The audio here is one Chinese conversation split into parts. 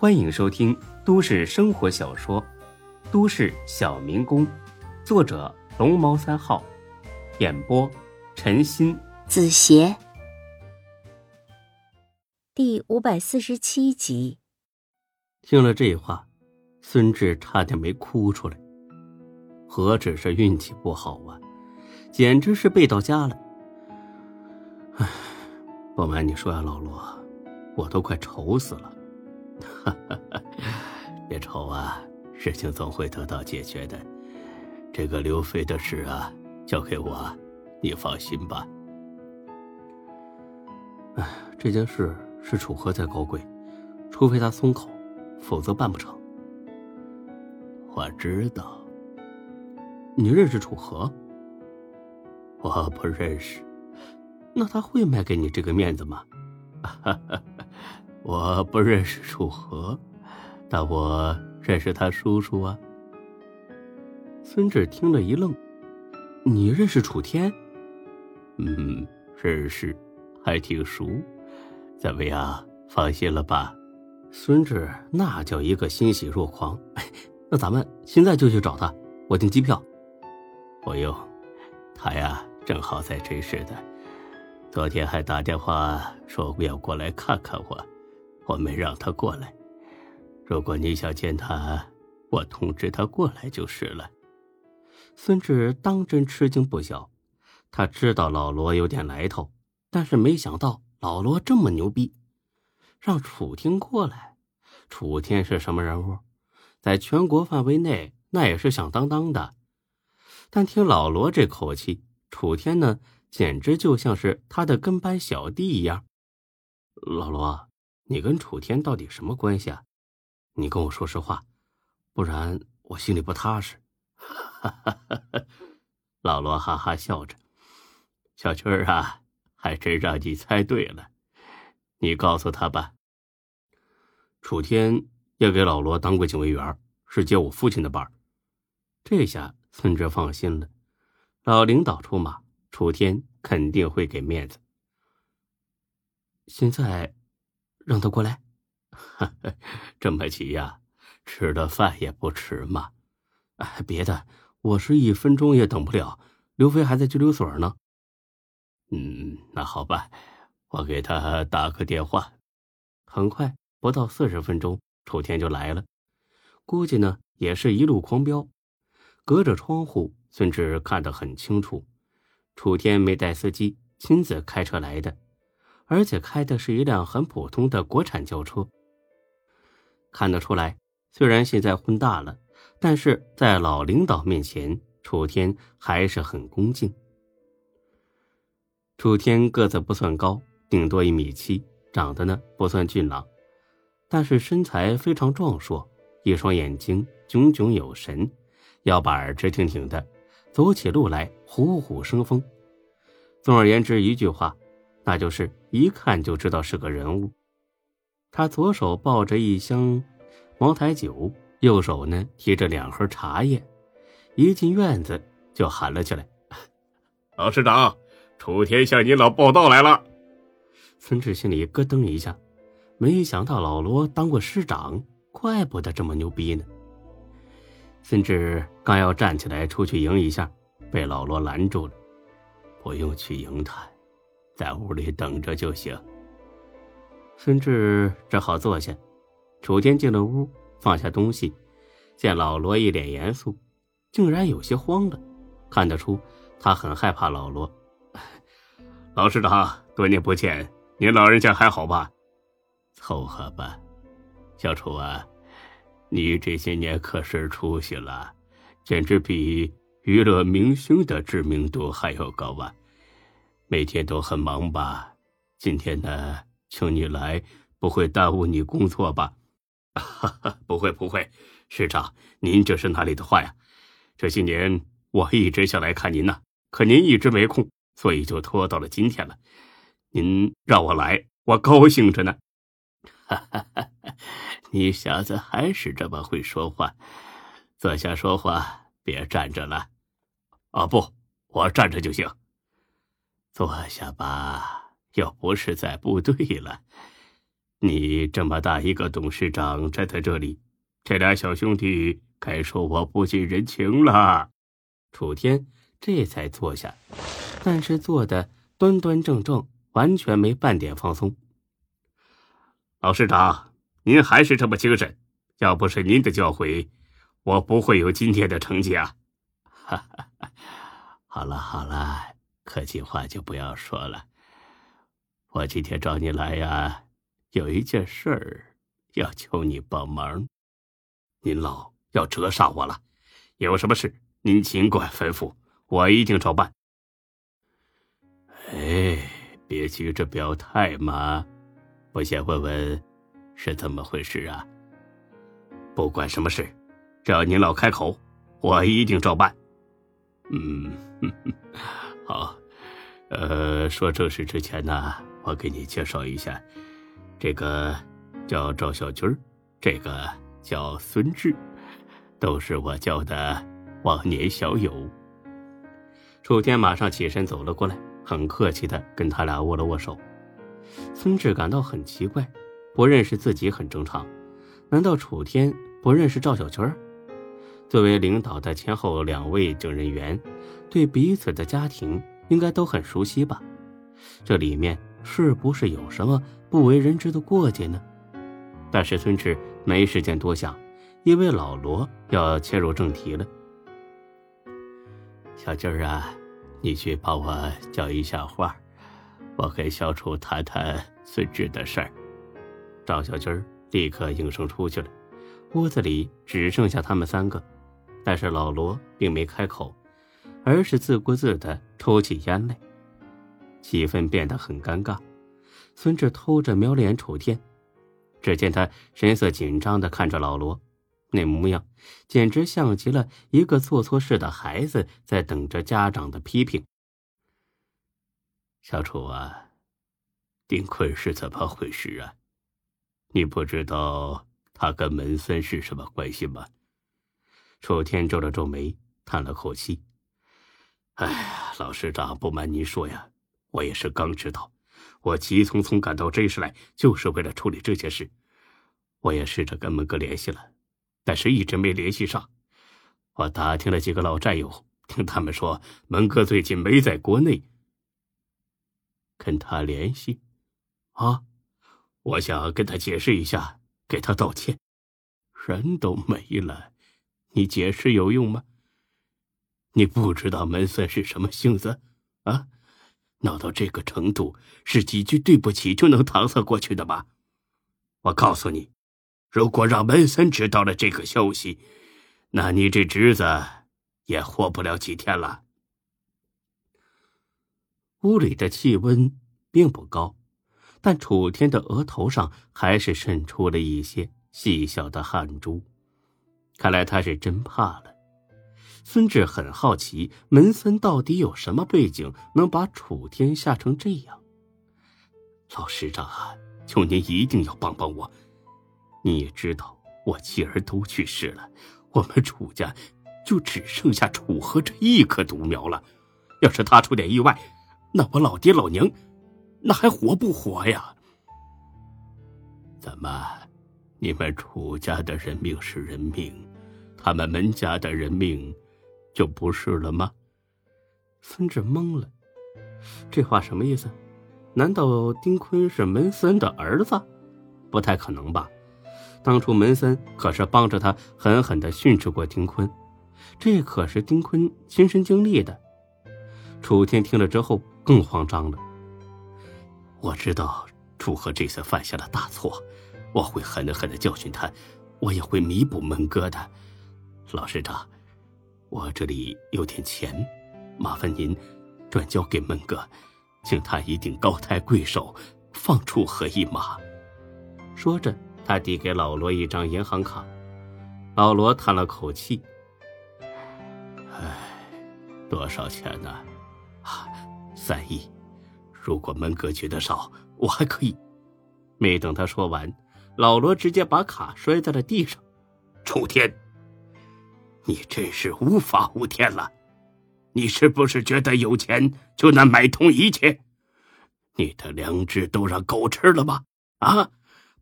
欢迎收听都市生活小说《都市小民工》，作者龙猫三号，演播陈鑫、子邪，第五百四十七集。听了这话，孙志差点没哭出来。何止是运气不好啊，简直是背到家了。唉，不瞒你说呀，老罗，我都快愁死了。哈哈，别愁啊，事情总会得到解决的。这个刘飞的事啊，交给我，你放心吧。唉，这件事是楚河在搞鬼，除非他松口，否则办不成。我知道。你认识楚河？我不认识。那他会卖给你这个面子吗？哈哈。我不认识楚河，但我认识他叔叔啊。孙志听了一愣：“你认识楚天？”“嗯，认识，还挺熟。怎么样，放心了吧？”孙志那叫一个欣喜若狂。“那咱们现在就去找他，我订机票。”“不用，他呀正好在这市的，昨天还打电话说要过来看看我。”我没让他过来。如果你想见他，我通知他过来就是了。孙志当真吃惊不小，他知道老罗有点来头，但是没想到老罗这么牛逼，让楚天过来。楚天是什么人物？在全国范围内那也是响当当的。但听老罗这口气，楚天呢，简直就像是他的跟班小弟一样。老罗。你跟楚天到底什么关系啊？你跟我说实话，不然我心里不踏实。老罗哈哈笑着：“小军儿啊，还真让你猜对了。你告诉他吧。楚天也给老罗当过警卫员，是接我父亲的班这下孙哲放心了，老领导出马，楚天肯定会给面子。现在。让他过来，这么急呀？吃了饭也不迟嘛。哎，别的我是一分钟也等不了。刘飞还在拘留所呢。嗯，那好吧，我给他打个电话。很快，不到四十分钟，楚天就来了。估计呢，也是一路狂飙。隔着窗户，孙志看得很清楚，楚天没带司机，亲自开车来的。而且开的是一辆很普通的国产轿车。看得出来，虽然现在混大了，但是在老领导面前，楚天还是很恭敬。楚天个子不算高，顶多一米七，长得呢不算俊朗，但是身材非常壮硕，一双眼睛炯炯有神，腰板直挺挺的，走起路来虎虎生风。总而言之，一句话。那就是一看就知道是个人物。他左手抱着一箱茅台酒，右手呢提着两盒茶叶，一进院子就喊了起来：“老师长，楚天向您老报道来了。”孙志心里咯噔一下，没想到老罗当过师长，怪不得这么牛逼呢。孙志刚要站起来出去迎一下，被老罗拦住了：“不用去迎他。”在屋里等着就行。孙志只好坐下。楚天进了屋，放下东西，见老罗一脸严肃，竟然有些慌了。看得出他很害怕老罗。老师长，多年不见，您老人家还好吧？凑合吧。小楚啊，你这些年可是出息了，简直比娱乐明星的知名度还要高啊！每天都很忙吧？今天呢，请你来，不会耽误你工作吧？哈哈，不会不会，师长，您这是哪里的话呀？这些年我一直想来看您呢，可您一直没空，所以就拖到了今天了。您让我来，我高兴着呢。哈哈哈，你小子还是这么会说话，坐下说话，别站着了。啊，不，我站着就行。坐下吧，又不是在部队了。你这么大一个董事长站在这里，这俩小兄弟该说我不近人情了。楚天这才坐下，但是坐的端端正正，完全没半点放松。老市长，您还是这么精神，要不是您的教诲，我不会有今天的成绩啊！哈哈，好了好了，客气话就不要说了。我今天找你来呀。有一件事儿要求你帮忙，您老要折煞我了。有什么事您尽管吩咐，我一定照办。哎，别急着表态嘛，我先问问是怎么回事啊？不管什么事，只要您老开口，我一定照办。嗯，好。呃，说正事之前呢，我给你介绍一下。这个叫赵小军这个叫孙志，都是我交的往年小友。楚天马上起身走了过来，很客气的跟他俩握了握手。孙志感到很奇怪，不认识自己很正常，难道楚天不认识赵小军作为领导的前后两位证人员，对彼此的家庭应该都很熟悉吧？这里面是不是有什么？不为人知的过节呢，但是孙志没时间多想，因为老罗要切入正题了。小军儿啊，你去帮我叫一下话，我跟小楚谈谈孙志的事儿。赵小军立刻应声出去了，屋子里只剩下他们三个，但是老罗并没开口，而是自顾自的抽起烟来，气氛变得很尴尬。孙志偷着瞄了眼楚天，只见他神色紧张的看着老罗，那模样简直像极了一个做错事的孩子在等着家长的批评。小楚啊，丁坤是怎么回事啊？你不知道他跟门森是什么关系吗？楚天皱了皱眉，叹了口气：“哎呀，老师长，不瞒您说呀，我也是刚知道。”我急匆匆赶到 J 市来，就是为了处理这件事。我也试着跟门哥联系了，但是一直没联系上。我打听了几个老战友，听他们说门哥最近没在国内。跟他联系？啊，我想跟他解释一下，给他道歉。人都没了，你解释有用吗？你不知道门森是什么性子啊？闹到这个程度，是几句对不起就能搪塞过去的吗？我告诉你，如果让门森知道了这个消息，那你这侄子也活不了几天了。屋里的气温并不高，但楚天的额头上还是渗出了一些细小的汗珠，看来他是真怕了。孙志很好奇，门森到底有什么背景，能把楚天吓成这样？老师长啊，求您一定要帮帮我！你也知道，我妻儿都去世了，我们楚家就只剩下楚河这一棵独苗了。要是他出点意外，那我老爹老娘那还活不活呀？怎么，你们楚家的人命是人命，他们门家的人命？就不是了吗？孙志懵了，这话什么意思？难道丁坤是门森的儿子？不太可能吧？当初门森可是帮着他狠狠的训斥过丁坤，这可是丁坤亲身经历的。楚天听了之后更慌张了。我知道楚河这次犯下了大错，我会狠狠的教训他，我也会弥补门哥的。老师长。我这里有点钱，麻烦您转交给门哥，请他一定高抬贵手，放楚河一马。说着，他递给老罗一张银行卡。老罗叹了口气：“唉，多少钱呢？啊，三亿。如果门哥觉得少，我还可以。”没等他说完，老罗直接把卡摔在了地上。楚天。你真是无法无天了！你是不是觉得有钱就能买通一切？你的良知都让狗吃了吗？啊！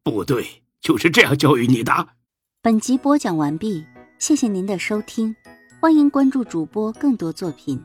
部队就是这样教育你的。本集播讲完毕，谢谢您的收听，欢迎关注主播更多作品。